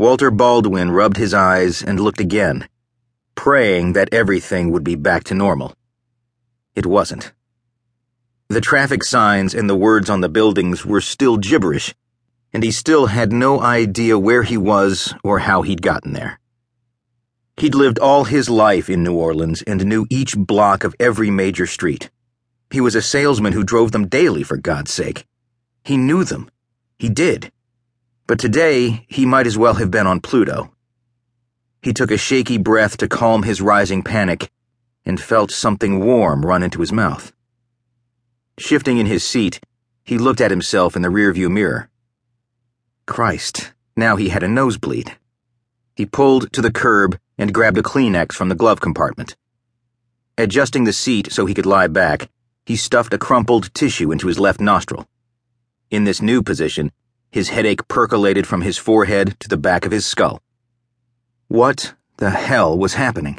Walter Baldwin rubbed his eyes and looked again, praying that everything would be back to normal. It wasn't. The traffic signs and the words on the buildings were still gibberish, and he still had no idea where he was or how he'd gotten there. He'd lived all his life in New Orleans and knew each block of every major street. He was a salesman who drove them daily, for God's sake. He knew them. He did. But today, he might as well have been on Pluto. He took a shaky breath to calm his rising panic and felt something warm run into his mouth. Shifting in his seat, he looked at himself in the rearview mirror. Christ, now he had a nosebleed. He pulled to the curb and grabbed a Kleenex from the glove compartment. Adjusting the seat so he could lie back, he stuffed a crumpled tissue into his left nostril. In this new position, his headache percolated from his forehead to the back of his skull. What the hell was happening?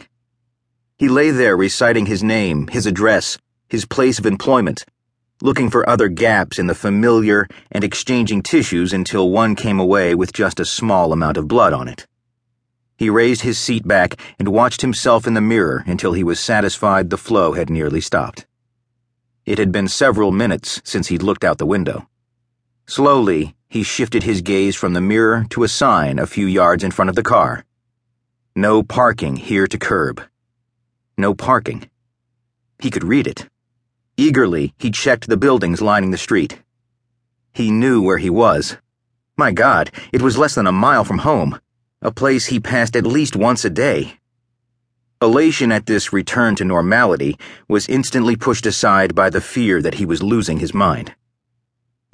He lay there reciting his name, his address, his place of employment, looking for other gaps in the familiar and exchanging tissues until one came away with just a small amount of blood on it. He raised his seat back and watched himself in the mirror until he was satisfied the flow had nearly stopped. It had been several minutes since he'd looked out the window. Slowly, he shifted his gaze from the mirror to a sign a few yards in front of the car. No parking here to curb. No parking. He could read it. Eagerly, he checked the buildings lining the street. He knew where he was. My God, it was less than a mile from home, a place he passed at least once a day. Elation at this return to normality was instantly pushed aside by the fear that he was losing his mind.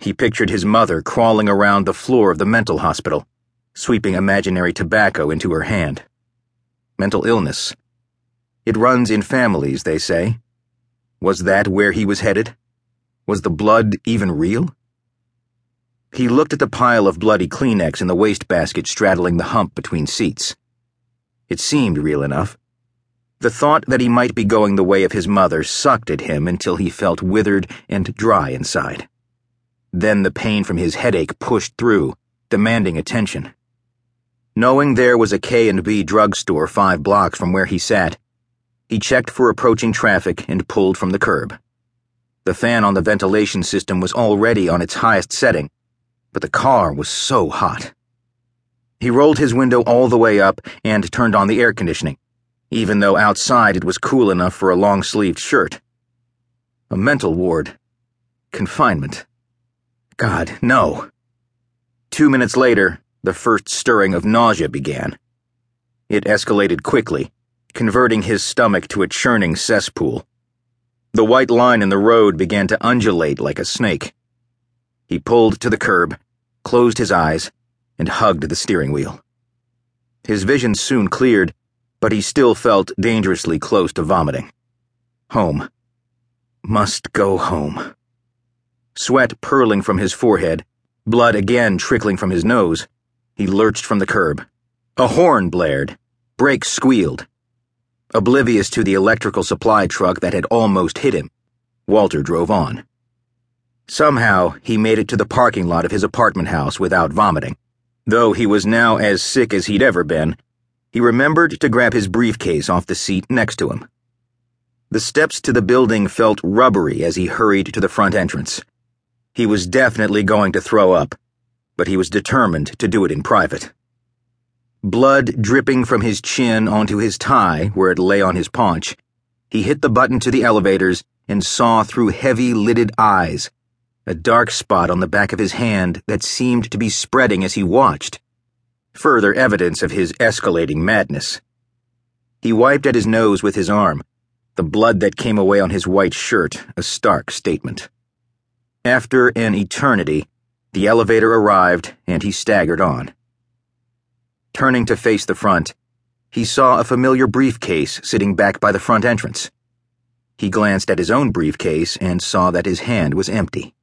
He pictured his mother crawling around the floor of the mental hospital, sweeping imaginary tobacco into her hand. Mental illness. It runs in families, they say. Was that where he was headed? Was the blood even real? He looked at the pile of bloody Kleenex in the wastebasket straddling the hump between seats. It seemed real enough. The thought that he might be going the way of his mother sucked at him until he felt withered and dry inside. Then the pain from his headache pushed through, demanding attention. Knowing there was a K&B drugstore five blocks from where he sat, he checked for approaching traffic and pulled from the curb. The fan on the ventilation system was already on its highest setting, but the car was so hot. He rolled his window all the way up and turned on the air conditioning even though outside it was cool enough for a long sleeved shirt. A mental ward. Confinement. God, no. Two minutes later, the first stirring of nausea began. It escalated quickly, converting his stomach to a churning cesspool. The white line in the road began to undulate like a snake. He pulled to the curb, closed his eyes, and hugged the steering wheel. His vision soon cleared but he still felt dangerously close to vomiting. Home. Must go home. Sweat purling from his forehead, blood again trickling from his nose, he lurched from the curb. A horn blared. Brakes squealed. Oblivious to the electrical supply truck that had almost hit him, Walter drove on. Somehow, he made it to the parking lot of his apartment house without vomiting. Though he was now as sick as he'd ever been, he remembered to grab his briefcase off the seat next to him. The steps to the building felt rubbery as he hurried to the front entrance. He was definitely going to throw up, but he was determined to do it in private. Blood dripping from his chin onto his tie where it lay on his paunch, he hit the button to the elevators and saw through heavy lidded eyes a dark spot on the back of his hand that seemed to be spreading as he watched further evidence of his escalating madness. He wiped at his nose with his arm, the blood that came away on his white shirt a stark statement. After an eternity, the elevator arrived and he staggered on. Turning to face the front, he saw a familiar briefcase sitting back by the front entrance. He glanced at his own briefcase and saw that his hand was empty.